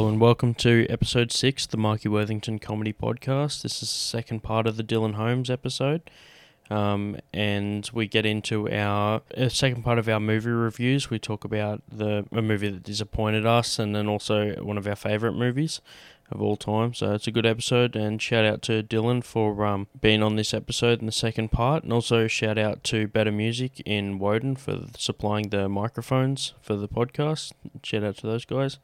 Hello and welcome to episode six, the Marky Worthington Comedy Podcast. This is the second part of the Dylan Holmes episode. Um, and we get into our uh, second part of our movie reviews. We talk about the a movie that disappointed us, and then also one of our favorite movies of all time. So it's a good episode, and shout out to Dylan for um, being on this episode in the second part, and also shout out to Better Music in Woden for supplying the microphones for the podcast. Shout out to those guys.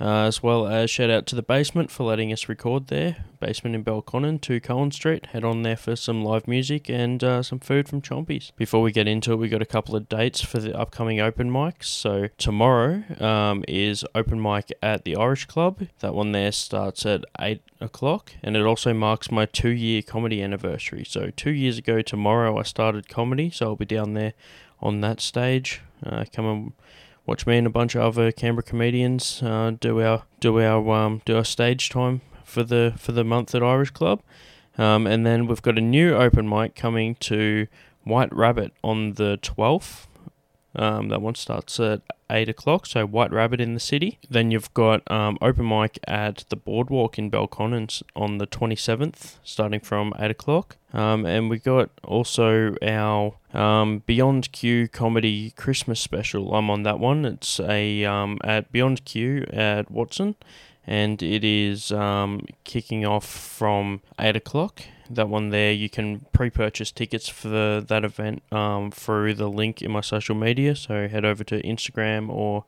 Uh, as well as shout out to the basement for letting us record there. Basement in Belconnen, 2 Cohen Street. Head on there for some live music and uh, some food from Chompies. Before we get into it, we got a couple of dates for the upcoming open mics. So tomorrow um, is open mic at the Irish Club. That one there starts at 8 o'clock and it also marks my two year comedy anniversary. So two years ago tomorrow I started comedy, so I'll be down there on that stage. Uh, come and watch me and a bunch of other Canberra comedians uh, do our do our um, do our stage time for the for the month at Irish Club, um, and then we've got a new open mic coming to White Rabbit on the twelfth. Um, that one starts at eight o'clock, so White Rabbit in the city. Then you've got um, open mic at the Boardwalk in Belconnen on the twenty seventh, starting from eight o'clock. Um, and we got also our um, Beyond Q comedy Christmas special. I'm on that one. It's a um, at Beyond Q at Watson, and it is um, kicking off from eight o'clock. That one there, you can pre-purchase tickets for that event um, through the link in my social media. So head over to Instagram or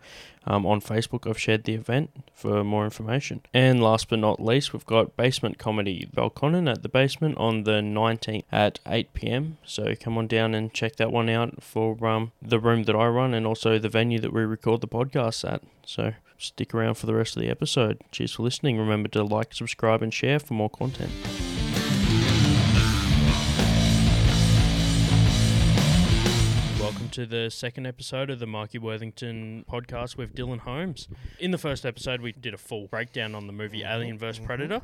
um, on Facebook. I've shared the event for more information. And last but not least, we've got Basement Comedy Belconnen at the Basement on the 19th at 8 p.m. So come on down and check that one out for um, the room that I run and also the venue that we record the podcast at. So stick around for the rest of the episode. Cheers for listening. Remember to like, subscribe, and share for more content. To the second episode of the Marky Worthington podcast with Dylan Holmes. In the first episode, we did a full breakdown on the movie Alien vs. Predator.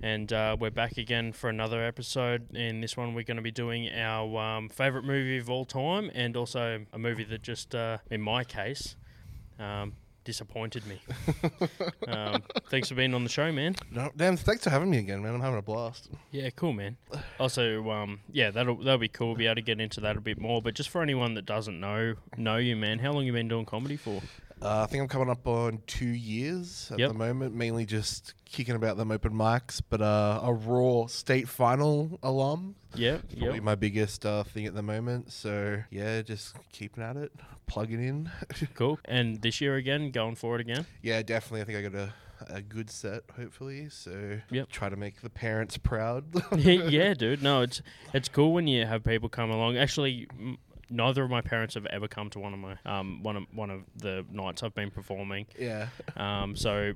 And uh, we're back again for another episode. In this one, we're going to be doing our um, favorite movie of all time and also a movie that just, uh, in my case, um, disappointed me. um, thanks for being on the show, man. No, damn, thanks for having me again, man. I'm having a blast. Yeah, cool, man. Also, um, yeah, that'll that'll be cool. We'll be able to get into that a bit more. But just for anyone that doesn't know know you, man, how long you been doing comedy for? Uh, I think I'm coming up on two years at Yep. the moment, mainly just kicking about them open mics, but uh, a raw state final alum. Yeah, Probably yeah. my biggest uh, thing at the moment. So, yeah, just keeping at it, plugging in. Cool. And this year again, going for it again. yeah, definitely. I think I got a, a good set, hopefully. So, Yep. try to make the parents proud. yeah, dude. No, it's it's cool when you have people come along. Actually, m- neither of my parents have ever come to one of my um one of one of the nights I've been performing. yeah. Um, so,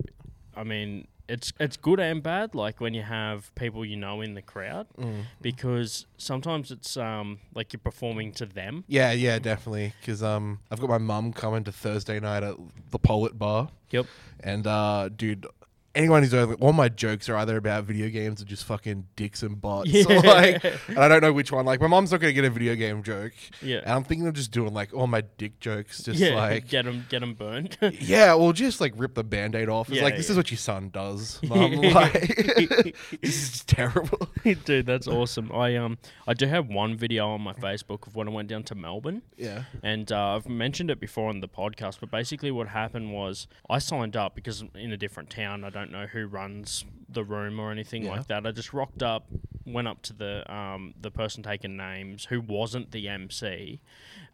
I mean, it's it's good and bad. Like when you have people you know in the crowd, Mm. because sometimes it's um like you're performing to them. Yeah, yeah, definitely. Because um, I've got my mum coming to Thursday night at the Polit Bar. Yep. And uh, dude, anyone who's over, all my jokes are either about video games or just fucking dicks and butts. Yeah. like, and I don't know which one. Like, my mom's not gonna get a video game joke, Yeah. and I'm thinking of just doing like all my dick jokes, just yeah. like. get them get them burned. Yeah, well, just like rip the band-aid off. It's Yeah, like this is what your son does, mum. like, this is terrible. Dude, that's awesome. I um I do have one video on my Facebook of when I went down to Melbourne. Yeah, And uh, I've mentioned it before on the podcast, but basically what happened was I signed up because in a different town. I don't know who runs the room or anything Yeah. like that. I just rocked up, went up to the um, the person taking names who wasn't the MC,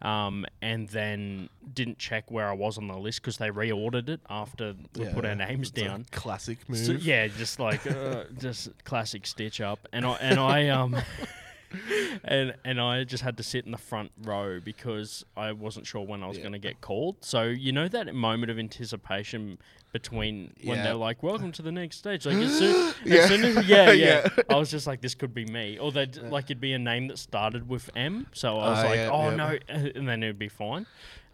um, and then didn't check where I was on the list because they reordered it after we put our names down. classic move. So, yeah, just like uh, just classic stitch up, and I and I um and and I just had to sit in the front row because I wasn't sure when I was Yeah. going to get called. So you know that moment of anticipation between when Yeah. they're like, "Welcome to the next stage," like as soon, Yeah. as soon as yeah, yeah, Yeah. I was just like, "This could be me," or that like it'd be a name that started with M. So I was Ah, like, yeah, "Oh yeah. no," and then it'd be fine.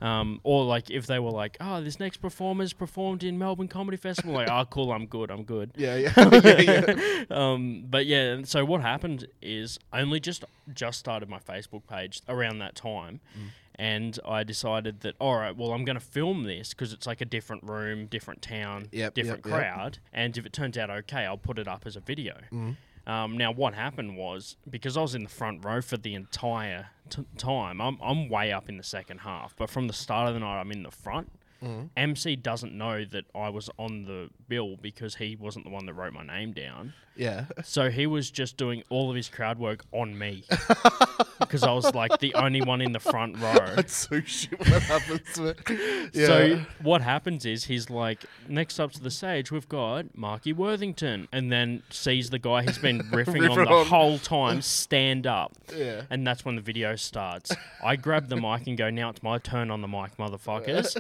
Um, or like if they were like, oh, this next performer's performed in Melbourne Comedy Festival, like, oh, cool, I'm good, I'm good. Yeah, yeah, yeah, yeah. um, but yeah, so what happened is I only just just started my Facebook page around that time, Mm. and I decided that all right, well, I'm going to film this because it's like a different room, different town, Yep, different yep, yep. crowd, and if it turns out okay, I'll put it up as a video. Mm. Um, now, what happened was because I was in the front row for the entire t- time, I'm, I'm way up in the second half, but from the start of the night, I'm in the front. Mm. MC doesn't know that I was on the bill because he wasn't the one that wrote my name down. Yeah. So he was just doing all of his crowd work on me because I was like the only one in the front row. That's so shit when that happens. man. Yeah. So what happens is he's like, next up to the stage, we've got Marky Worthington, and then sees the guy he's been riffing on the on. whole time stand up, yeah. and that's when the video starts. I grab the mic and go, now it's my turn on the mic, motherfuckers.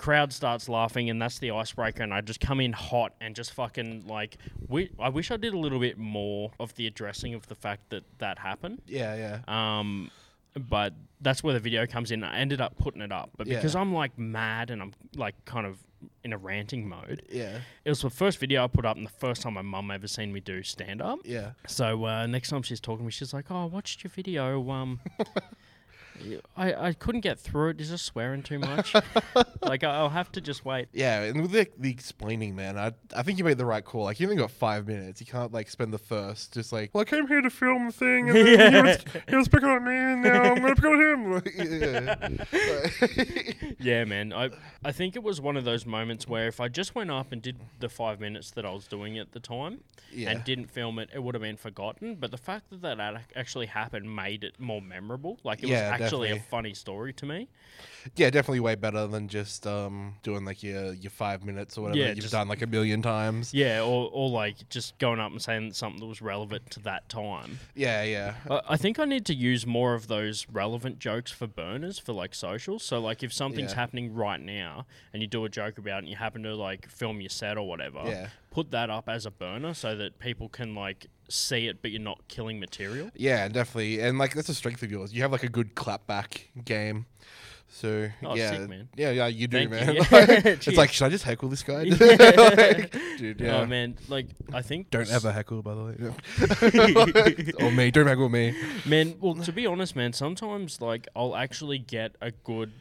Crowd starts laughing, and that's the icebreaker. And I just come in hot and just fucking like. We, I wish I did a little bit more of the addressing of the fact that that happened. Yeah, yeah. Um, but that's where the video comes in. I ended up putting it up, but because Yeah. I'm like mad and I'm like kind of in a ranting mode, Yeah. it was the first video I put up and the first time my mum ever seen me do stand up. Yeah. So uh, next time she's talking to me, she's like, "Oh, I watched your video. Um, I I couldn't get through it. You're just swearing too much. like I- I'll have to just wait." Yeah, and with the, the explaining, man, I I think you made the right call. Like, you only got five minutes. You can't like spend the first just like, well, I came here to film the thing, and then he, was, he was picking on me, and now I'm gonna pick on him. Like, yeah. Yeah, man. I I think it was one of those moments where if I just went up and did the five minutes that I was doing at the time yeah. and didn't film it, it would have been forgotten. But the fact that that ac- actually happened made it more memorable. Like it Yeah, was actually a funny story to me. yeah, definitely way better than just um doing like your your five minutes or whatever Yeah, you've just- done like a million times. Yeah, or or like just going up and saying something that was relevant to that time. Yeah, yeah, I I think I need to use more of those relevant jokes for burners for like socials. So like if something's Yeah. happening right now and you do a joke about it and you happen to like film your set or whatever, yeah. Put that up as a burner so that people can like see it but you're not killing material. Yeah, definitely. And like that's a strength of yours. You have like a good clapback game. So Oh, yeah, sick, man. yeah, yeah, you do, Thank man. you. it's like, should I just heckle this guy? Yeah. Like, dude, oh, yeah. Oh man, like I think Don't ever heckle, by the way. or oh, me. Don't heckle me. Man, well, to be honest, man, sometimes like I'll actually get a good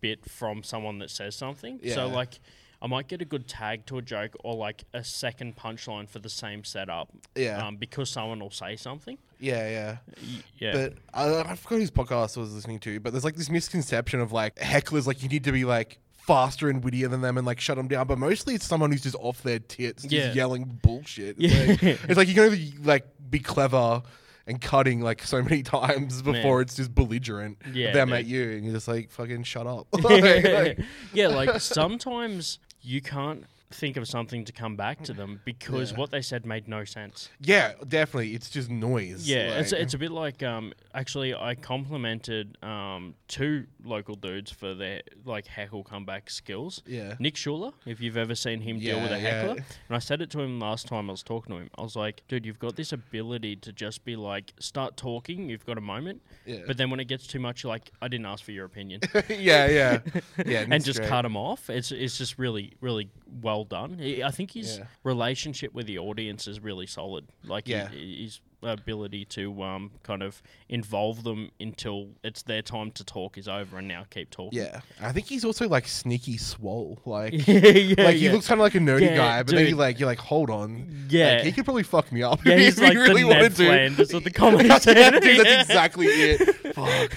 bit from someone that says something. So like I might get a good tag to a joke or like a second punchline for the same setup. Yeah. Um, because someone will say something. Yeah, yeah. Y- yeah. But I, I forgot whose podcast I was listening to. But there's like this misconception of like hecklers, like you need to be like faster and wittier than them and like shut them down. But mostly it's someone who's just off their tits, just Yeah. yelling bullshit. It's, Yeah. like, it's like you can only like be clever and cutting like so many times before Man. it's just belligerent Yeah, them dude. at you, and you're just like fucking shut up. Like- like- yeah, like sometimes you can't think of something to come back to them because Yeah. what they said made no sense. yeah, definitely. It's just noise. Yeah, it's, like- it's a bit like um actually I complimented um two local dudes for their like heckle comeback skills. yeah. Nick Schuler, if you've ever seen him deal with a Yeah, yeah. heckler. And I said it to him last time I was talking to him. I was like, dude, you've got this ability to just be like, start talking, you've got a moment. Yeah. But then when it gets too much, you're like, I didn't ask for your opinion. yeah, yeah, yeah, and just great. cut him off. It's it's just really really well done. I think his Yeah. relationship with the audience is really solid. Like Yeah. his ability to um kind of involve them until it's their time to talk is over, and now keep talking. Yeah, I think he's also like sneaky swole. Like, yeah, yeah, like he looks kind of like a nerdy guy, but then you like you're like, hold on, Yeah. like, he could probably fuck me up. Yeah, if he's he like really the wanted Ned to. Flanders of the comedy yeah, scene. dude, Yeah. that's exactly it. Fuck,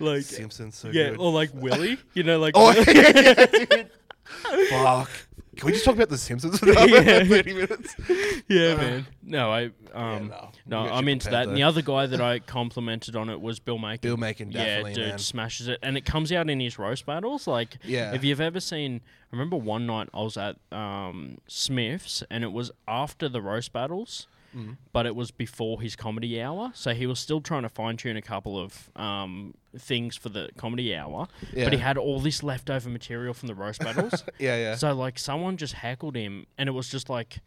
like Simpsons so yeah, good. or like Willie, you know, like Oh, yeah, yeah, dude. Fuck. Can we just talk about the Simpsons for another Yeah. thirty minutes? yeah, Uh, man. No, I um no. no, We got I'm you into prepared, that. And the though. other guy that I complimented on it was Bill Macon. Bill Macon, definitely, yeah, dude, man. smashes it, and it comes out in his roast battles. Like, Yeah. if you've ever seen, I remember one night I was at um, Smiths, and it was after the roast battles. Mm. But it was before his comedy hour, so he was still trying to fine tune a couple of um, things for the comedy hour. But he had all this leftover material from the roast battles. Yeah, yeah. So like someone just heckled him, and it was just like,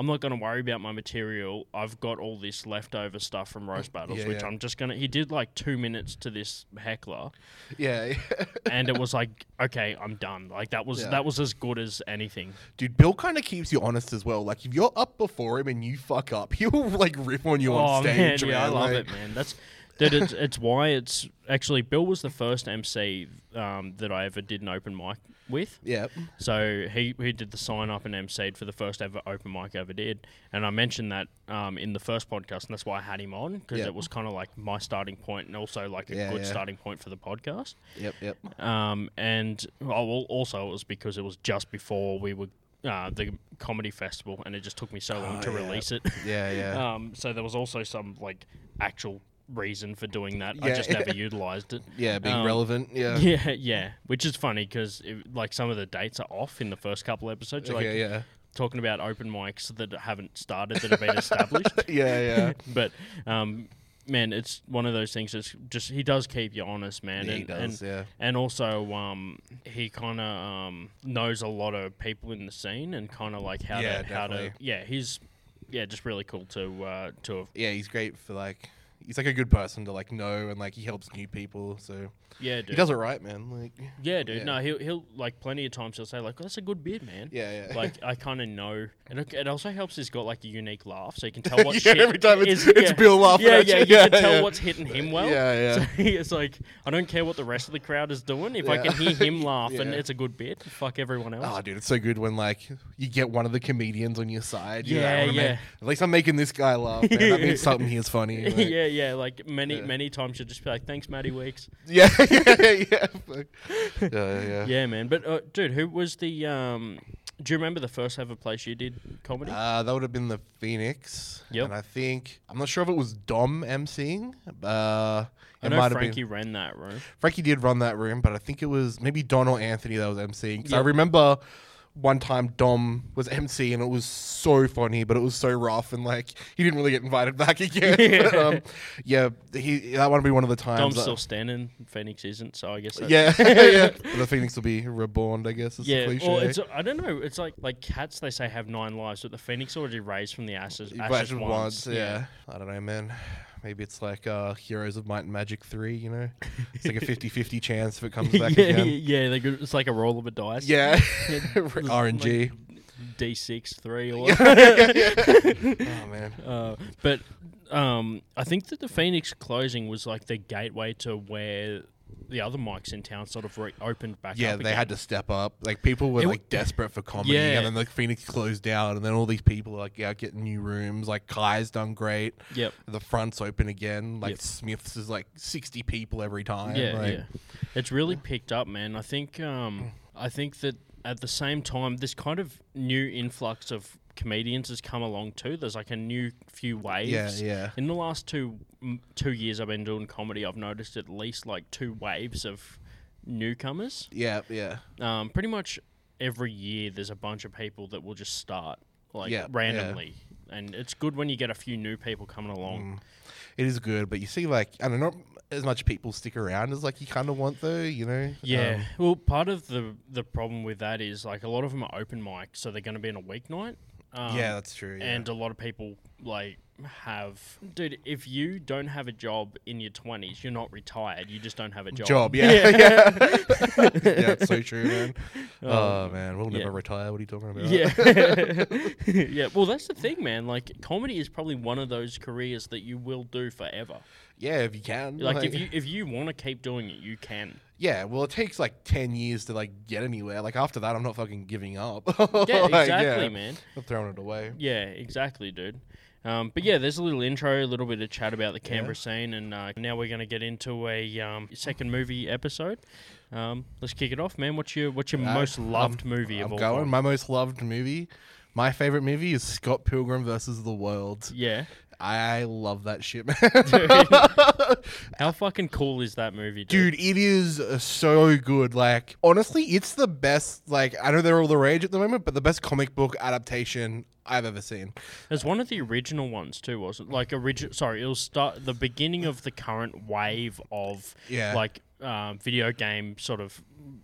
I'm not going to worry about my material. I've got all this leftover stuff from roast battles, Yeah, which yeah. I'm just gonna. He did like two minutes to this heckler, Yeah, and it was like, okay, I'm done. Like that was Yeah. that was as good as anything. dude. Bill kind of keeps you honest as well. Like if you're up before him and you fuck up, he'll like rip on you oh on stage. man, yeah, I love like- it, man. That's that. It's, it's why it's actually Bill was the first MC um, that I ever did an open mic with. Yeah, So he he did the sign up and MC'd for the first ever open mic I ever did, and I mentioned that um, in the first podcast, and that's why I had him on because Yeah. it was kind of like my starting point and also like a Yeah, good yeah. starting point for the podcast. yep, yep. Um, and oh, well, also it was because it was just before we were. Uh, the comedy festival, and it just took me so long Oh, to yeah. release it. Yeah, yeah. Um, so there was also some like actual reason for doing that. I just never utilized it. yeah, being um, relevant. Yeah. Yeah, yeah. Which is funny because like some of the dates are off in the first couple episodes. You're like yeah, yeah. talking about open mics that haven't started that have been established. Yeah, yeah. but um, man, it's one of those things. That's just he does keep you honest, man. Yeah, and, he does. and yeah. and also um, he kind of um, knows a lot of people in the scene and kind of like how Yeah, to how to definitely. yeah he's yeah just really cool to uh, to have Yeah, he's great for like. He's like a good person to like know, and like he helps new people. So yeah dude he does it right, man. Like, yeah dude yeah. no he'll he'll like plenty of times he'll say like oh, that's a good bit man yeah, yeah. like I kind of know, and it, it also helps. He's got like a unique laugh, so you can tell what yeah, shit every time it's, is- it's yeah. Bill laughing Yeah, at yeah, you. you can tell yeah. what's hitting him well. Yeah, yeah. So it's like I don't care what the rest of the crowd is doing. If I Yeah. can hear him laugh and Yeah. it's a good bit, fuck everyone else. Oh, dude, it's so good when like you get one of the comedians on your side. You're like, Yeah, oh, "I wanna yeah. make- at least I'm making this guy laugh. Man. That means something here's funny. like- yeah, yeah. Like many, Yeah. many times you'll just be like, "Thanks, Matty Weeks." yeah, yeah, yeah. Fuck. yeah, yeah, yeah. Yeah, man. But uh, dude, who was the? um Do you remember the first ever place you did comedy? Uh, that would have been the Phoenix. Yep. And I think I'm not sure if it was Dom emceeing. Uh, I it know might have Frankie been ran that room. Frankie did run that room, but I think it was maybe Don or Anthony that was emceeing. 'Cause I Yep. remember one time Dom was MC and it was so funny, but it was so rough and like he didn't really get invited back again. But, um, yeah, he that would be one of the times. Dom's that- still standing. Phoenix isn't, so I guess. That's, yeah, yeah. The Phoenix will be reborn, I guess. Is Yeah, the cliche. well, it's I don't know. It's like like cats. They say have nine lives, but the phoenix already raised from the ashes. Ashes once. once, yeah. I don't know, man. Maybe it's like uh, Heroes of Might and Magic 3, you know? It's like a 50 50 chance if it comes back yeah, again. yeah. They it's like a roll of a dice. Yeah. RNG. like D six three or. oh, man. uh, but um, I think that the Phoenix closing was like the gateway to where the other mics in town sort of re- opened back Yeah, up. they again. had to step up. Like, people were It like w- desperate for comedy, Yeah. and then the Phoenix closed down, and then all these people are like yeah getting new rooms. Like, Kai's done great. Yep. The front's open again. Like, Yep. Smith's is like 60 people every time. Yeah, like, yeah. It's really picked up, man. I think um, I think that at the same time, this kind of new influx of comedians has come along too. There's like a new few waves. Yeah, yeah. In the last two two years I've been doing comedy, I've noticed at least like two waves of newcomers. Yeah, yeah. Um, pretty much every year, there's a bunch of people that will just start like Yeah, yeah. randomly, and it's good when you get a few new people coming along. Mm. It is good, but you see, like, I don't know, not as much people stick around as like you kind of want, though. You know? Yeah. Um, well, part of the the problem with that is like a lot of them are open mic, so they're going to be in a weeknight. Um, yeah, that's true. Yeah. and a lot of people like have dude if you don't have a job in your 20s you're not retired you just don't have a job job, yeah, yeah, yeah. It's so true, man. Oh, Um, man, we'll yeah. never retire. What are you talking about? yeah yeah well that's the thing man like comedy is probably one of those careers that you will do forever yeah. If you can, like if you if you want to keep doing it you can yeah. Well, it takes like ten years to like get anywhere. Like after that, I'm not fucking giving up. yeah Like, exactly yeah, man I'm throwing it away. Yeah, exactly, dude. Um, but yeah, there's a little intro, a little bit of chat about the Canberra scene, and uh, now we're going to get into a um, second movie episode. Um, let's kick it off, man. What's your what's your Uh, most I'm- loved movie of I'm all going. time? My most loved movie. My favorite movie is Scott Pilgrim versus the World. Yeah, I love that shit, man. How fucking cool is that movie, Dude, it is uh, so good. Like, honestly, it's the best. Like, I know they're all the rage at the moment, but the best comic book adaptation I've ever seen. It's one of the original ones too, wasn't it? like original? Sorry, it was start the beginning of the current wave of Yeah. like um, video game sort of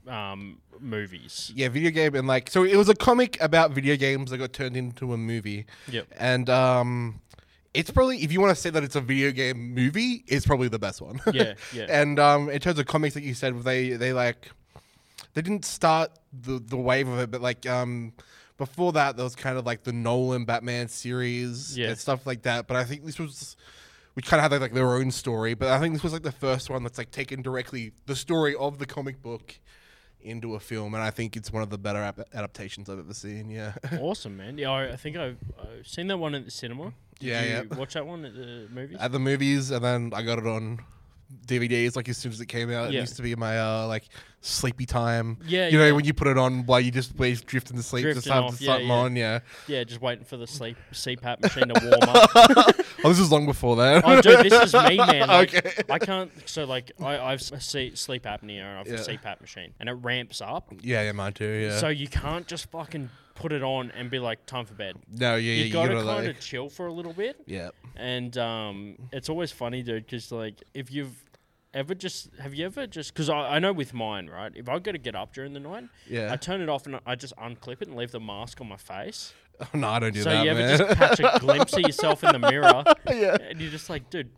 um, movies. Yeah, video game and like so it was a comic about video games that got turned into a movie. Yep. And um it's probably if you want to say that it's a video game movie, it's probably the best one. Yeah, yeah. and um in terms of comics that you said they they like they didn't start the the wave of it, but like um before that there was kind of like the Nolan Batman series Yeah. and stuff like that. But I think this was which kind of had like their own story, but I think this was like the first one that's like taken directly the story of the comic book into a film, and I think it's one of the better ap- adaptations I've ever seen. Yeah, awesome, man. Yeah, I, I think I've, I've seen that one at the cinema. Did Yeah, you yeah. Watch that one at the movies. at the movies, and then I got it on DVDs like as soon as it came out. It used to be my uh, like sleepy time. Yeah, you know yeah. when you put it on while you just wait drifting to sleep, Drifting just have off, yeah, something yeah. on. Yeah. yeah, just waiting for the sleep CPAP machine to warm up. Oh, this was long before that. oh, dude, this is me, man. Like, Okay. I can't. So, like, I, I've see, sleep apnea and I've Yeah. a CPAP machine, and it ramps up. yeah, yeah, mine too. Yeah. So you can't just fucking put it on and be like, time for bed. no, yeah, You you gotta gotta kind like, of chill for a little bit. yeah. And um, it's always funny, dude, because like if you've ever just have you ever just because I, I know with mine right if I got to get up during the night Yeah. I turn it off and I just unclip it and leave the mask on my face Oh, no, I don't do so that, you ever man. just catch a glimpse of yourself in the mirror yeah. and you're just like dude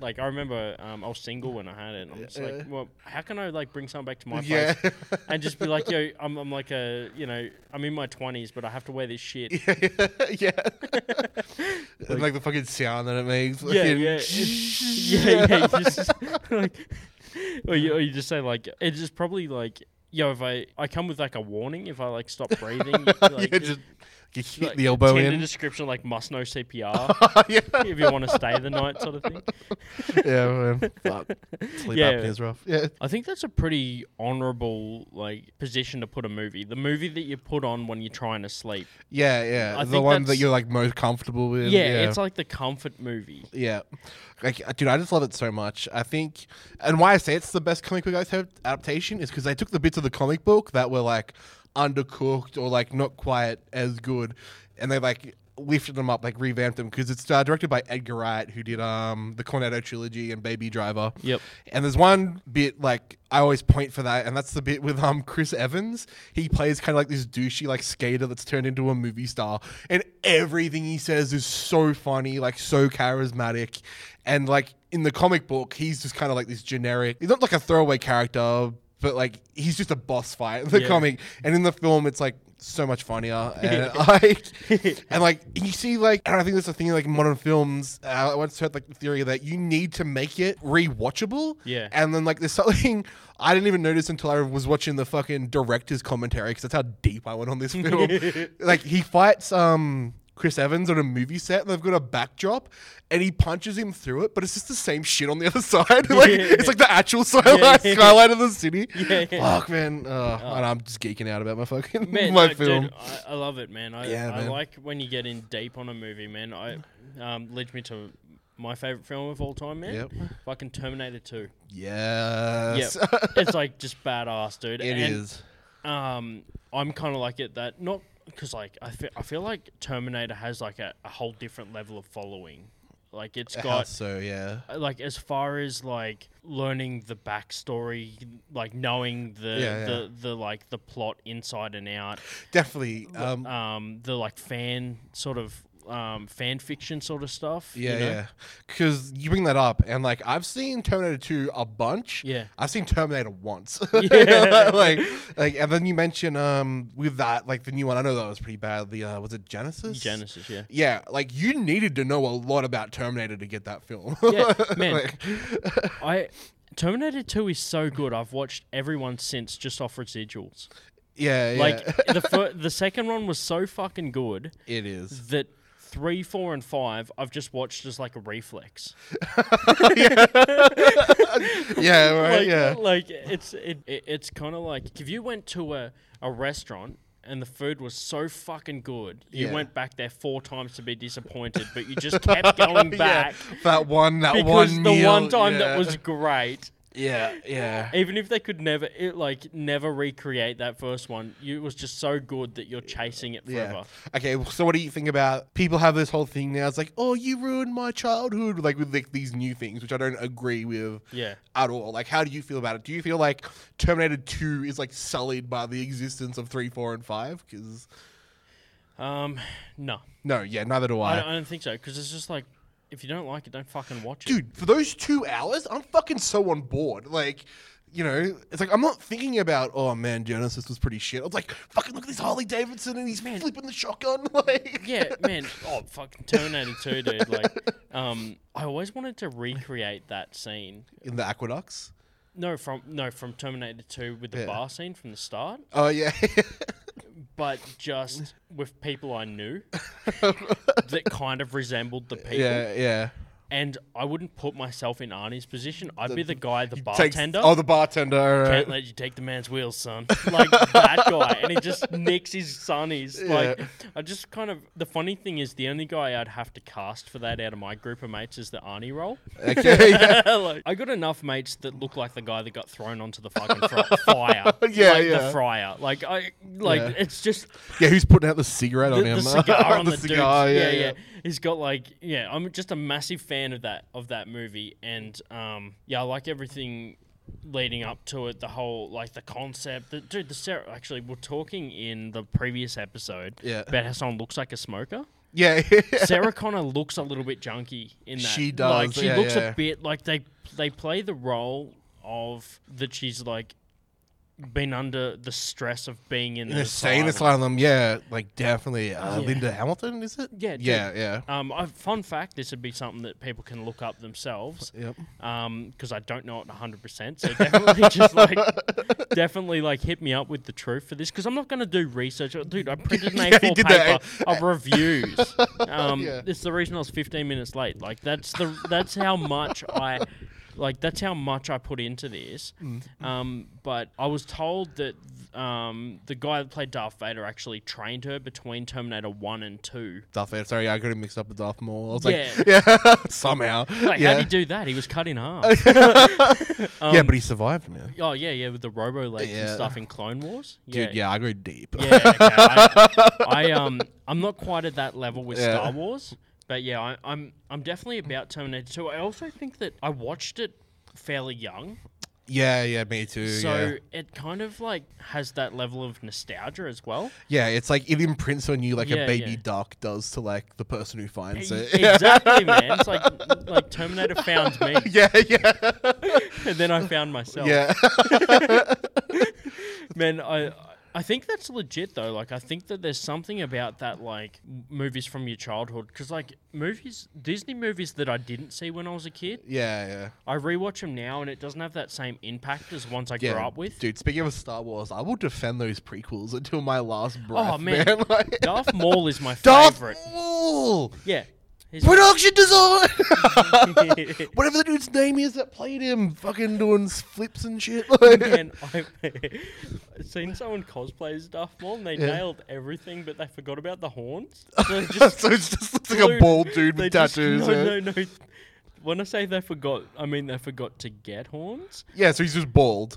like I remember um, I was single when I had it and I'm just Yeah. like well how can I like bring something back to my Yeah. face and just be like yo I'm, I'm like a you know I'm in my 20s but I have to wear this shit yeah. And, like the fucking sound that it makes. Yeah, yeah, yeah, yeah. Just, like, or you, or you just say like, it's just probably like, yo, if I I come with like a warning if I like stop breathing, like, yeah, just you hit like, the elbow tender in. description like must know CPR yeah, if you want to stay the night sort of thing. yeah, man. Fuck. Sleep Yeah. apnea is rough. Yeah, I think that's a pretty honorable like position to put a movie. The movie that you put on when you're trying to sleep. yeah, yeah. I the think one that that's- you're like most comfortable with. Yeah, Yeah, it's like the comfort movie. yeah. Like, uh, dude, I just love it so much. I think, and why I say it's the best comic book guys have adaptation is because they took the bits of the comic book that were like undercooked or like not quite as good, and they like lifted them up, like revamped them because it's uh, directed by Edgar Wright, who did um the Cornetto trilogy and Baby Driver. Yep. And there's one bit like I always point for that, and that's the bit with um Chris Evans. He plays kind of like this douchey like skater that's turned into a movie star, and everything he says is so funny, like so charismatic, and like in the comic book, he's just kind of like this generic. He's not like a throwaway character, but like he's just a boss fight in the Yeah. comic, and in the film, it's like so much funnier. And like and like you see like and I think that's the thing like modern films uh, I once heard like the theory that you need to make it rewatchable. Yeah. and then like there's something I didn't even notice until I was watching the fucking director's commentary because that's how deep I went on this film. Like he fights um Chris Evans on a movie set and they've got a backdrop and he punches him through it but it's just the same shit on the other side like Yeah. it's like the actual skyline, yeah. skyline of the city Yeah, yeah. fuck man uh, and I'm just geeking out about my fucking Man, my no, film Dude, I, I love it, man. I, Yeah, I man. like when you get in deep on a movie, man. I um, leads me to my favorite film of all time, man. Yep. Fucking Terminator Two. Yes. Yeah, it's like just badass, dude. It and, is. Um, I'm kind of like it that not because like I feel I feel like Terminator has like a, a whole different level of following. Like it's got so yeah. uh, like as far as like learning the backstory, like knowing the Yeah, yeah. the the like the plot inside and out. Definitely. Um, um, the like fan sort of um, fan fiction sort of stuff. you yeah, know? yeah. Because you bring that up, and like I've seen Terminator 2 a bunch. Yeah. I've seen Terminator once. Yeah. like, like, and then you mention um with that like the new one. I know that was pretty bad. The uh, was it Genisys? Genisys, yeah. Yeah, like you needed to know a lot about Terminator to get that film. Yeah, man. Like, I Terminator 2 is so good. I've watched everyone since just off residuals. yeah, yeah. Like the fir- the second one was so fucking good it is. that 3, 4 and 5 I've just watched as like a reflex. Yeah, right. like, yeah. like it's it, it it's kind of like if you went to a, a restaurant and the food was so fucking good. You Yeah. went back there four times to be disappointed, but you just kept going back Yeah, that one, that because one the meal, one time yeah. that was great. Yeah, yeah. Even if they could never, it, like, never recreate that first one, you, it was just so good that you're chasing it Yeah. forever. Okay, well, so what do you think about people have this whole thing now? It's like, oh, you ruined my childhood, like with like these new things, which I don't agree with Yeah. at all. Like, how do you feel about it? Do you feel like Terminator Two is like sullied by the existence of three, four, and five? Because Um, no, no, yeah, neither do I I. don't, I don't think so because it's just like if you don't like it, don't fucking watch it. Dude, for those two hours, I'm fucking so on board. Like. You know, it's like I'm not thinking about. Oh man, Genisys was pretty shit. I was like, fucking look at this Harley Davidson and he's flipping the shotgun. Like, Yeah, man. Oh, fucking Terminator 2, dude. Like, um, I always wanted to recreate that scene. in the aqueducts. No, from no from Terminator 2 with the Yeah. bar scene from the start, Oh yeah, but just with people I knew that kind of resembled the people. yeah, yeah. And I wouldn't put myself in Arnie's position. I'd The- be the guy, the Takes- bartender. oh, the bartender. right. Can't let you take the man's wheels, son. Like that guy, and he just nicks his sonnies. Like I just kind of. The funny thing is, the only guy I'd have to cast for that out of my group of mates is the Arnie role. Okay, yeah. like, I got enough mates that look like the guy that got thrown onto the fucking fr- fire. Yeah, like yeah. the fryer. Like I, like Yeah. it's just yeah, who's putting out the cigarette the, on him? the cigar on the, cigar, dude. yeah, yeah, yeah. He's got like, yeah. I'm just a massive fan of that of that movie, and um, yeah, I like everything leading up to it. The whole like the concept. The, dude, the Sarah. Actually, we're talking in the previous episode Yeah. about how someone looks like a smoker. Yeah, Sarah Connor looks a little bit junky in that. She Like does, she yeah, looks yeah. a bit like they they play the role of that she's like been under the stress of being in, in an a sane asylum. asylum. Yeah, like definitely. Uh, Yeah. Linda Hamilton, is it? Yeah, yeah, yeah. Um, I, fun fact: this would be something that people can look up themselves. Yep. Um, because I don't know it 100. percent So definitely just like, definitely like hit me up with the truth for this. Because I'm not gonna do research, Uh, dude. I printed an Yeah, A4 did paper of reviews. Um, Yeah. it's the reason I was 15 minutes late. Like that's the that's how much I. Like that's how much I put into this, Mm. um, but I was told that um, the guy that played Darth Vader actually trained her between Terminator One and Two. Darth Vader. Sorry, I got him mixed up with Darth Maul. I was Yeah. like, yeah, somehow. Like, yeah. how did he do that? He was cut in half. yeah, but he survived, man. Oh yeah, yeah, with the robo legs and stuff in Clone Wars. Yeah, Dude, yeah, I go deep. yeah. Okay. I, I um, I'm not quite at that level with Yeah. Star Wars, but yeah, I, I'm I'm definitely about Terminator 2. I also think that I watched it fairly young, yeah, yeah, me too. so yeah. it kind of like has that level of nostalgia as well. yeah, it's like it imprints on you like Yeah, a baby yeah. duck does to like the person who finds it. exactly, man. It's like like Terminator found me, yeah, yeah, and then I found myself. yeah. Man, I I think that's legit though. Like, I think that there's something about that, like movies from your childhood, because like movies, Disney movies that I didn't see when I was a kid, yeah, yeah. I rewatch them now, and it doesn't have that same impact as ones I Yeah, grew up with. Dude, speaking of Star Wars, I will defend those prequels until my last breath. Oh, man. Like, Darth Maul is my Darth favorite. Maul! Yeah. He's- Production design! Whatever the dude's name is that played him, fucking doing flips and shit. Like, Man, I've seen someone cosplay as Darth Maul, and they Yeah. nailed everything, but they forgot about the horns. So they just so it just looks like a glued- bald dude they with just- tattoos. no, yeah. no, no. When I say they forgot, I mean they forgot to get horns, Yeah, so he's just bald.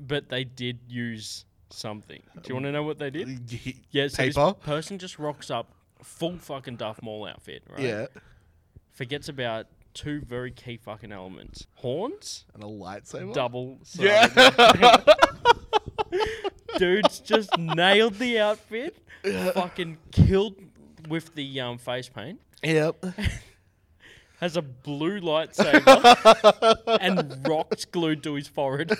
but they did use something. Do you um, want to know what they did? He- Yeah, so paper. this person just rocks up, full fucking Darth Maul outfit, right? Yeah, Forgets about two very key fucking elements: horns, and a lightsaber. double. Yeah. Dude's just nailed the outfit. Fucking killed with the um, face paint. Yep. Has a blue lightsaber and rocks glued to his forehead.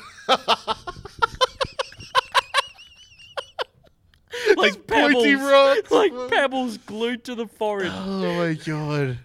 Like pointy pebbles, rocks. like pebbles glued to the forehead. Oh my god.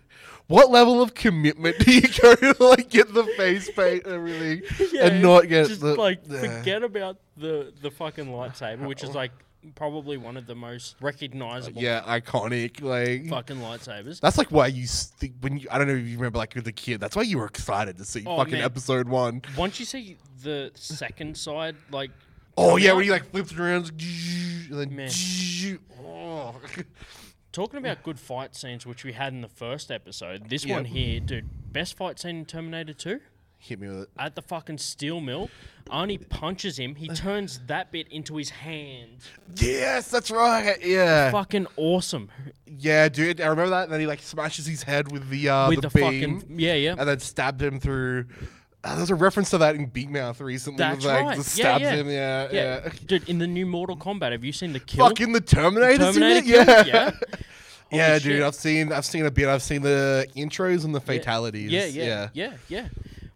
What level of commitment do you go to like get the face paint and everything and not get just the like Yeah. forget about the the fucking lightsaber, which is like probably one of the most recognizable Yeah, iconic. Like fucking lightsabers. that's like why you s- think when you I don't know if you remember like with the kid. That's why you were excited to see Oh, fucking man. episode one. Once you see the second side, like Oh yeah, when he like flips around, and then Man. oh. Talking about good fight scenes, which we had in the first episode, this Yep. one here, dude, best fight scene in Terminator 2? hit me with it. At the fucking steel mill, Arnie punches him. He turns that bit into his hand. Yes, that's right. Yeah, Fucking awesome. yeah, dude. I remember that. And then he like smashes his head with the uh, With the, the, beam, fucking yeah, yeah. and then stabbed him through. Uh, there's a reference to that in Big Mouth recently. That's with, like, right. just Yeah, yeah. him. Yeah, yeah. yeah. dude. In the new Mortal Kombat, have you seen the kill? Fucking the Terminator. Terminator kill? Yeah. yeah. Yeah, dude. shit. I've seen. I've seen a bit. I've seen the intros and the fatalities. Yeah, yeah, yeah, yeah.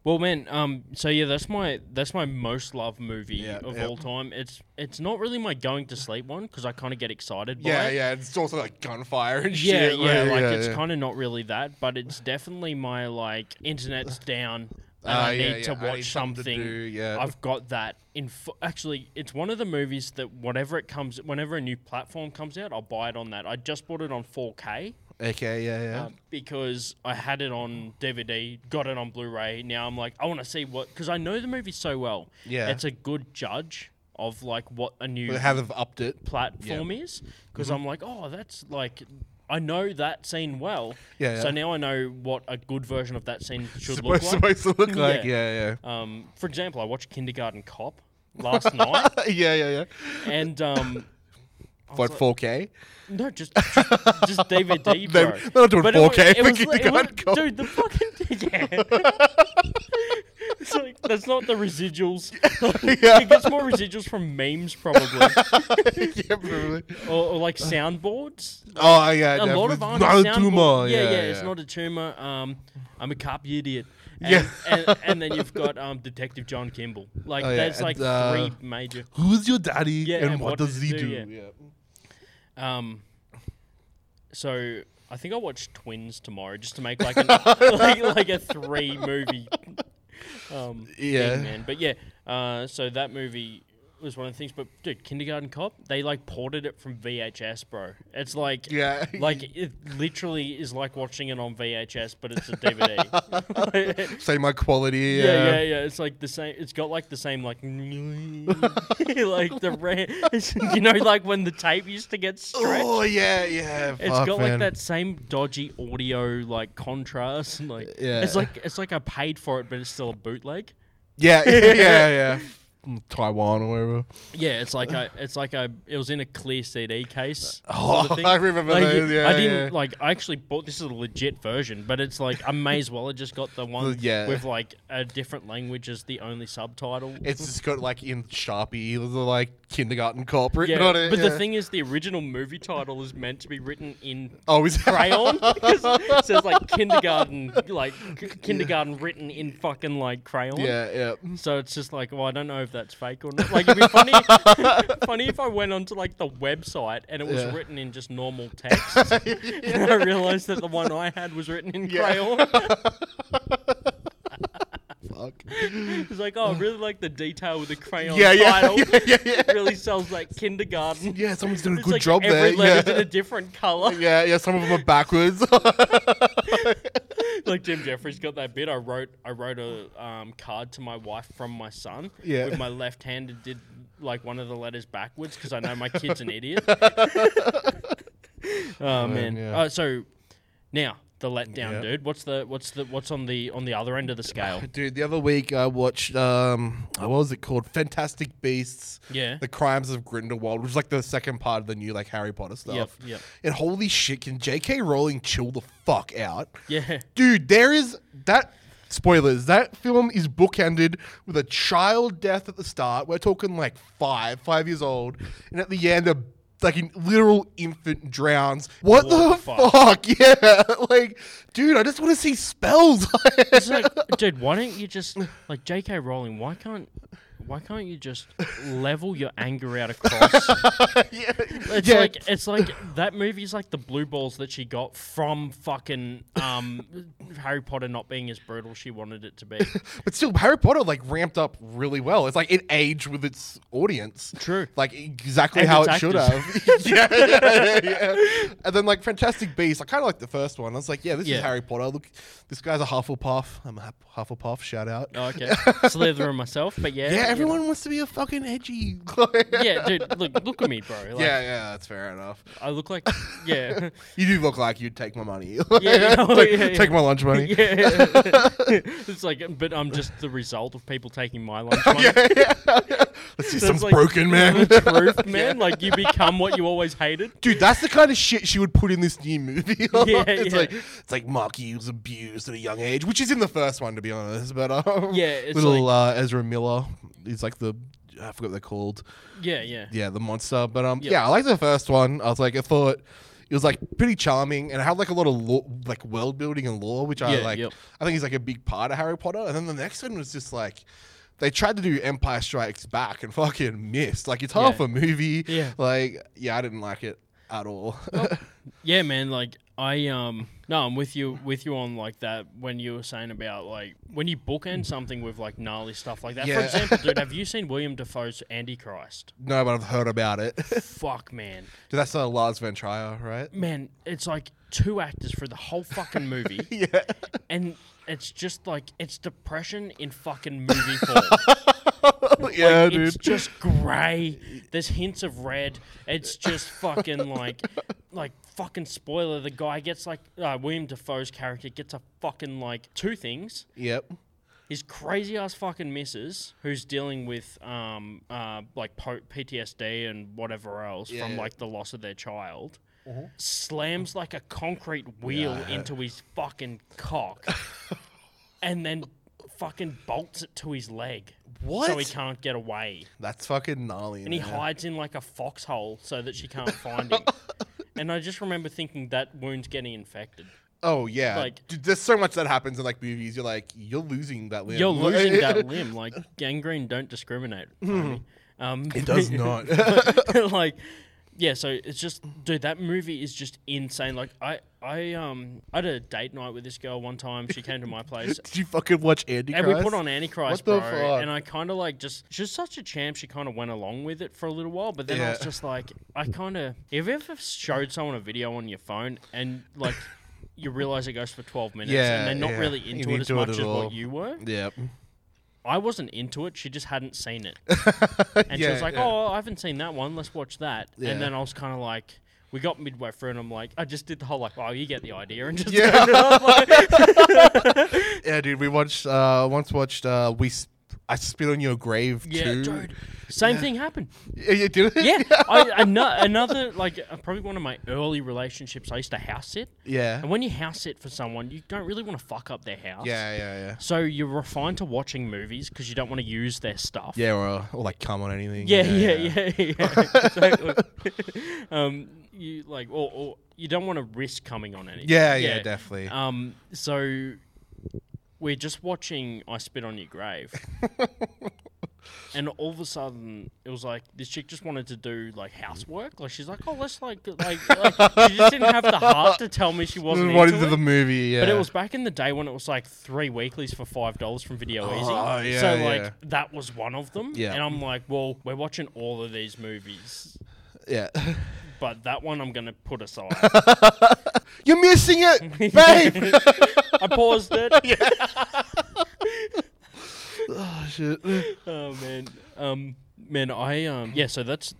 Well, man, um, so yeah, that's my that's my most loved movie Yeah, of all time. It's it's not really my going to sleep one because I kind of get excited by Yeah, it. yeah. It's also like gunfire and Yeah, shit. yeah, like yeah, it's yeah. kind of not really that, but it's definitely my like internet's down and Ah, I yeah, need to yeah, I watch need something to something. do, yeah. I've got that in. F- actually, it's one of the movies that whatever it comes, whenever a new platform comes out, I'll buy it on that. I just bought it on 4K. Okay, yeah, yeah. um, because I had it on DVD, got it on Blu-ray. Now I'm like, I want to see what because I know the movie so well. Yeah. it's a good judge of like what a new how they've upped it. platform is because Mm-hmm. I'm like, oh, that's like. I know that scene well, Yeah, so now I know what a good version of that scene should look like. supposed to look like. Yeah, Um, for example, I watched Kindergarten Cop last night, yeah. yeah, yeah, yeah. and um, I What, like- 4K? no, just just, just DVD, They- bro. they're not doing But it wa- 4K it for was, it was, Kindergarten Cop. dude, the fucking yeah. It's like that's not the residuals. Yeah. It gets more residuals from memes, probably, yeah, probably. or, or like soundboards. Oh, yeah. a lot of definitely. Not a tumor. Yeah, Yeah, yeah, it's not a tumor. Um, I'm a cop, you idiot. And, Yeah. and, and then you've got um, Detective John Kimble. Like Oh, yeah, that's like uh, three major. Who's your daddy Yeah, and, and what, what does he he do? do, Yeah. Um, so I think I'll watch Twins tomorrow just to make like an, like, like a three movie. Um, Yeah. thing, man. But yeah, uh, so that movie was one of the things. But dude, Kindergarten Cop, they like ported it from VHS, bro. It's like Yeah. like it literally is like watching it on VHS, but it's a DVD. Say my quality. Yeah, Yeah, yeah, yeah. It's like the same. It's got like the same like, like the ra- you know, like when the tape used to get stretched. Oh, yeah, yeah. It's got man. like that same dodgy audio like contrast. and, Like Yeah. it's like it's like I paid for it, but it's still a bootleg. Yeah, yeah, yeah. Taiwan or wherever. Yeah, it's like a it's like a it was in a clear CD case. Oh, sort of. Oh, I remember Like, those. Yeah, I didn't yeah. like. I actually bought this is a legit version, but it's like I may as well have just got the one Yeah. with like a different language as the only subtitle. It's just got like in Sharpie, a, like kindergarten cop written yeah, on it. but yeah. the thing is, the original movie title is meant to be written in oh, is crayon. 'Cause it says like kindergarten, like kindergarten written in fucking like crayon. yeah, yeah. So it's just like, well, I don't know if that's fake or not. Like, it'd be funny, funny if I went onto like the website and it was Yeah. written in just normal text, and I realized that the one I had was written in Yeah. crayon. Fuck. it's like, oh, I really like the detail with the crayon Yeah, yeah, title. yeah, yeah, really sells like kindergarten. Yeah, someone's doing a It's good like job there. every letter's in Yeah. a different color. yeah, yeah. Some of them are backwards. Like Jim Jefferies got that bit. I wrote I wrote a um, card to my wife from my son. Yeah. With my left hand and did like one of the letters backwards because I know my kid's an idiot. oh man. yeah. Uh, so now the letdown, Yeah. dude. What's the what's the what's on the on the other end of the scale? Dude, the other week I watched um, what was it called? Fantastic Beasts. Yeah. The Crimes of Grindelwald, which is like the second part of the new like Harry Potter stuff. Yep. Yep. And holy shit, can J.K. Rowling chill the fuck out? Yeah. Dude, there is that. Spoilers. That film is bookended with a child death at the start. We're talking like five, five years old, and at the end, a like a literal infant drowns. What, What the fuck? fuck? Yeah, like, dude, I just want to see spells. It's like, dude, why don't you just like J.K. Rowling? Why can't why can't you just level your anger out across? yeah, It's yeah. like it's like that movie's like the blue balls that she got from fucking um Harry Potter not being as brutal she wanted it to be. But still, Harry Potter like ramped up really well. It's like it aged with its audience. True. Like exactly And how it should have. yeah, yeah, yeah. And then like Fantastic Beasts, I kind of like the first one. I was like, yeah, this Yeah. is Harry Potter. Look, this guy's a Hufflepuff. I'm a Hufflepuff. Shout out. Oh, okay. Slytherin myself, but yeah. Yeah, everyone wants to be a fucking edgy. Yeah, dude, look, look at me, bro. Like, yeah, yeah, that's fair enough. I look like, yeah, You do look like you'd take my money. Yeah, oh, take, yeah, yeah. take my lunch money. yeah. it's like, but I'm just the result of people taking my lunch money. yeah, yeah. Let's see So some like broken man. Truth, man. Like you become what you always hated. Dude, that's the kind of shit she would put in this new movie. Yeah, it's like it's like Marky was abused at a young age, which is in the first one to be honest. But um, Yeah, it's little uh, Ezra Miller, he's like the I forgot what they're called. Yeah, yeah. Yeah, the monster. But um, Yep. yeah, I like the first one. I was like, I thought it was like pretty charming and it had like a lot of like world building and lore, which I Yeah, like. yep. I think is like a big part of Harry Potter. And then the next one was just like. They tried to do Empire Strikes Back and fucking missed. Like it's half Yeah. a movie. Yeah. Like yeah, I didn't like it at all. Yeah, man. Like I um no, I'm with you with you on like that when you were saying about like when you bookend something with like gnarly stuff like that. For example, dude, have you seen William Dafoe's Antichrist? no, but I've heard about it. Fuck, man. Dude, that's uh, Lars von Trier, right? Man, it's like two actors for the whole fucking movie, Yeah. and it's just like it's depression in fucking movie form. yeah, like, dude. It's just grey. There's hints of red. It's just fucking like, like fucking spoiler. The guy gets like uh, William Dafoe's character gets a fucking like two things. Yep. His crazy ass fucking missus, who's dealing with um uh like po- PTSD and whatever else Yeah, from yeah. like the loss of their child, slams like a concrete wheel Yeah. into his fucking cock, and then fucking bolts it to his leg. What? So he can't get away. That's fucking gnarly. And he hides in like a foxhole so that she can't find him. and I just remember thinking that wound's getting infected. Oh yeah. like- Dude, there's so much that happens in like movies. You're like, you're losing that limb. You're losing that limb. Like gangrene don't discriminate. homie. Um, It does not. like, yeah. So it's just, dude, that movie is just insane. Like, I, I, um, I had a date night with this girl one time. She came to my place. Did you fucking watch Andy? And we put on Antichrist, What the bro. fuck? And I kind of like just, she's such a champ. She kind of went along with it for a little while, but then I was just like, I kind of, have you ever showed someone a video on your phone and like, you realize it goes for 12 minutes Yeah, and they're not yeah. really You into need it as it much at as all. what you were. Yep. I wasn't into it. She just hadn't seen it. And she Yeah, was like, yeah. "Oh, I haven't seen that one. Let's watch that." Yeah. And then I was kind of like, we got midway through, and I'm like, I just did the whole like, "Oh, you get the idea," and just Yeah. turned it off, like- Yeah, dude. We watched. uh Once watched. uh We. I spit on your grave yeah, too. dude. Same thing happened. Yeah, you did it. Yeah, I, ano- another like uh, probably one of my early relationships. I used to house sit, Yeah. and when you house sit for someone, you don't really want to fuck up their house. Yeah, yeah, yeah. So you're refined to watching movies because you don't want to use their stuff. Yeah, or, or like come on anything. Yeah, yeah, yeah, yeah. exactly. um, you like, or, or you don't want to risk coming on anything. Yeah, yeah, definitely. Um, so we're just watching "I Spit on Your Grave," and all of a sudden it was like this chick just wanted to do like housework. Like she's like, "Oh, let's like like." like she just didn't have the heart to tell me she wasn't into into it. the movie? Yeah. But it was back in the day when it was like three weeklies for five dollars from Video oh, Ezy. Oh, yeah, so yeah. like that was one of them. Yeah. And I'm like, well, we're watching all of these movies, Yeah. but that one I'm gonna put aside. You're missing it, babe. I paused it. oh shit. Oh man. Um man, I um yeah, so that's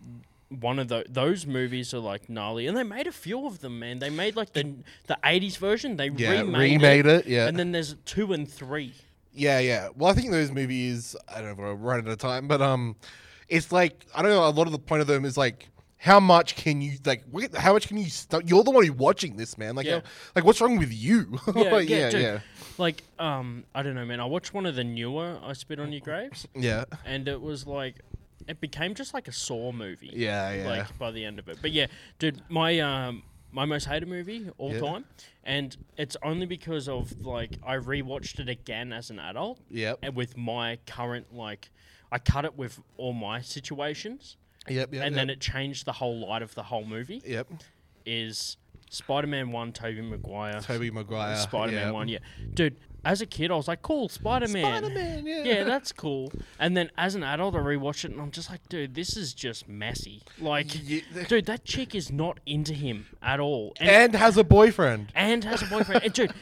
one of the those movies are like gnarly, and they made a few of them, man. They made like the the '80s version. They Yeah, remade, remade it. Yeah. and then there's two and three. Yeah, yeah. Well, I think those movies, I don't know, we're running out of time, but um, it's like I don't know. A lot of the point of them is like, how much can you like? How much can you? St- you're the one who's watching this, man. Like, Yeah. how- like what's wrong with you? Yeah, Like, yeah, yeah, yeah, Like um, I don't know, man. I watched one of the newer "I Spit on Your Graves," yeah, and it was like it became just like a Saw movie. yeah, yeah. like by the end of it. But yeah, dude, my um my most hated movie all Yeah. time, and it's only because of like I rewatched it again as an adult, yep, and with my current like I cut it with all my situations, yep, yep. and then it changed the whole light of the whole movie. yep. Is Spider-Man One, Tobey Maguire, Tobey Maguire. Spider-Man yeah. One, yeah, dude. As a kid, I was like, "Cool, Spider-Man." Spider-Man, yeah. yeah, that's cool. And then as an adult, I rewatched it and I'm just like, dude, this is just messy. Like, Yeah. dude, that chick is not into him at all. And, and has a boyfriend. and has a boyfriend. and dude,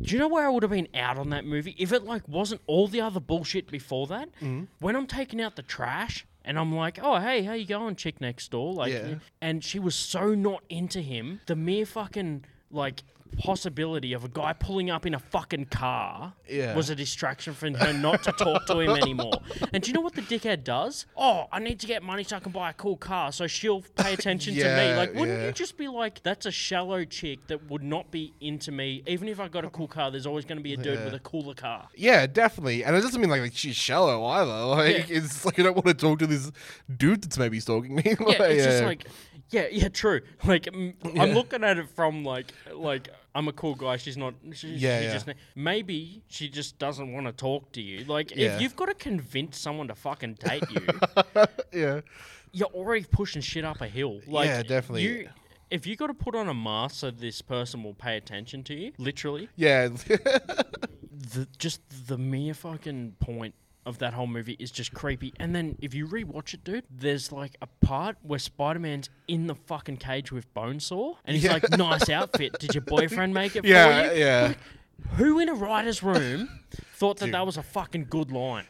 Do you know where I would have been out on that movie if it like wasn't all the other bullshit before that? Mm-hmm. When I'm taking out the trash and I'm like, "Oh, hey, how you going, chick next door?" Like, Yeah. and she was so not into him. The mere fucking like possibility of a guy pulling up in a fucking car Yeah. was a distraction for her not to talk to him anymore. And do you know what the dickhead does? Oh, I need to get money so I can buy a cool car, so she'll pay attention to me. Like, wouldn't yeah. you just be like, that's a shallow chick that would not be into me. Even if I got a cool car, there's always going to be a dude Yeah. with a cooler car. Yeah, definitely. And it doesn't mean like, like she's shallow either. Like Yeah. it's like I don't want to talk to this dude that's maybe stalking me. Yeah, Like, it's just like, yeah, yeah, true. Like, I'm looking at it from like, like I'm a cool guy. She's not. She, Yeah, she yeah. just maybe she just doesn't want to talk to you. Like, Yeah. if you've got to convince someone to fucking date you, yeah. you're already pushing shit up a hill. Like, Yeah, definitely. You, if you got to put on a mask so this person will pay attention to you, literally, Yeah. the just the mere fucking point of that whole movie is just creepy. And then if you rewatch it, dude, there's like a part where Spider Man's in the fucking cage with Bonesaw, and he's Yeah. like, "Nice outfit. Did your boyfriend make it yeah, for you?" yeah. Who in a writer's room thought that Dude. that was a fucking good line?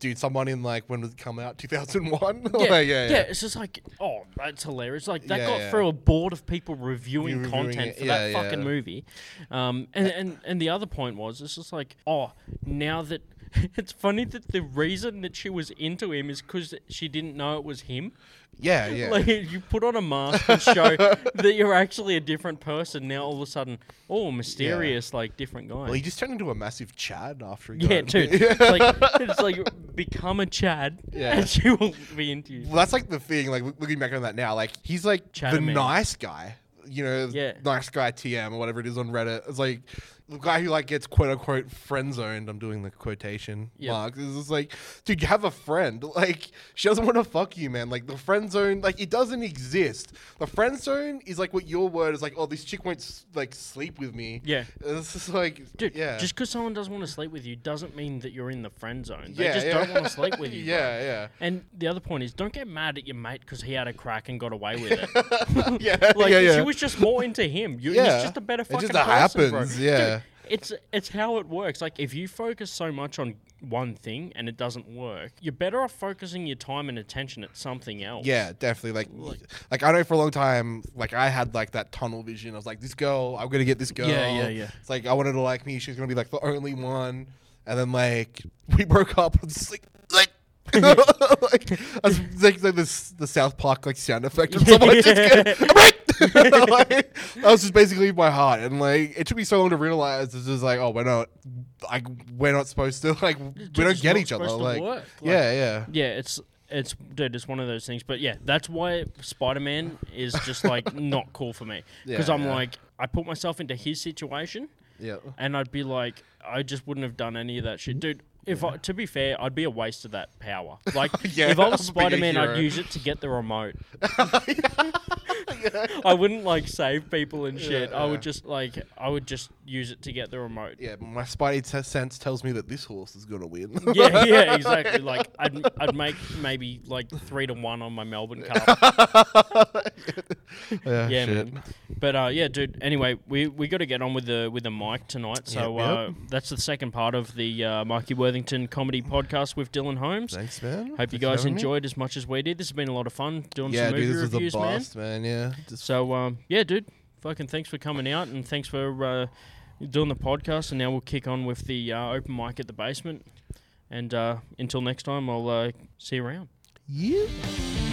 Dude, someone in like when did it come out? 2001? Yeah, yeah, yeah, yeah. It's just like, oh, that's hilarious. Like that Yeah, got yeah. through a board of people reviewing Reviewing content it. for that fucking movie. Um, and, and and the other point was, it's just like, oh, now that it's funny that the reason that she was into him is because she didn't know it was him. Yeah, yeah. Like you put on a mask and show that you're actually a different person. Now all of a sudden, oh, mysterious, like different guy. well, he just turned into a massive Chad after he yeah, got dude. It's like it's like become a Chad, Yeah. and she will be into you. Well, that's like the thing. Like loo- looking back on that now, like he's like the Chatterman. nice guy. You know, Yeah. nice guy TM or whatever it is on Reddit. It's like the guy who like gets quote unquote friend zoned. I'm doing the quotation Yep. marks. It's just like, dude, you have a friend. Like she doesn't want to fuck you, man. Like the friend zone, like it doesn't exist. The friend zone is like what your word is like. Oh, this chick won't like sleep with me. Yeah. It's just like, Dude, yeah, just because someone doesn't want to sleep with you doesn't mean that you're in the friend zone. They yeah, just yeah. don't want to sleep with you. bro. yeah, yeah. And the other point is, don't get mad at your mate because he had a crack and got away with it. yeah, like yeah, yeah. she was just more into him. You, Yeah. He's just a better It fucking just person, bro. happens, yeah. Dude, it's it's how it works. Like if you focus so much on one thing and it doesn't work, you're better off focusing your time and attention at something else. Yeah, definitely. Like, like I know for a long time, like I had like that tunnel vision. I was like, this girl, I'm gonna get this girl. Yeah, yeah, yeah. It's like I wanted to like me. She's gonna be like the only one. And then like we broke up. It's like, like. like, like, like this the South Park like sound effect of someone just get, like, that was just basically my heart and like it took me so long to realize it's just like oh we're not like we're not supposed to like we don't get each other like. Like, yeah yeah Yeah, it's it's dude, it's one of those things. But yeah, that's why Spider Man is just like not cool for me because Yeah, I'm yeah. like I put myself into his situation yeah and I'd be like I just wouldn't have done any of that shit, dude. If I, to be fair, I'd be a waste of that power. Like, Yeah, if I was a Spider Man, I'd hero. use it to get the remote. I wouldn't like save people and shit. Yeah, I yeah. would just like I would just use it to get the remote. Yeah, my spidey t- sense tells me that this horse is gonna win. yeah, yeah, exactly. Like I'd, I'd make maybe like three to one on my Melbourne Cup. yeah, Yeah, shit. man. But uh, yeah, dude. Anyway, we we got to get on with the with the mic tonight. So Yep, uh, that's the second part of the uh, Mikey Worthington comedy podcast with Dylan Holmes. Thanks, man. Hope Thanks you guys having me. enjoyed as much as we did. This has been a lot of fun doing Yeah, some movie dude, this is the reviews, man. man. Yeah, just So um, yeah, dude. Fucking thanks for coming out and thanks for uh, doing the podcast. And now we'll kick on with the uh, open mic at the basement. And uh, until next time, I'll uh, see you around. yeah.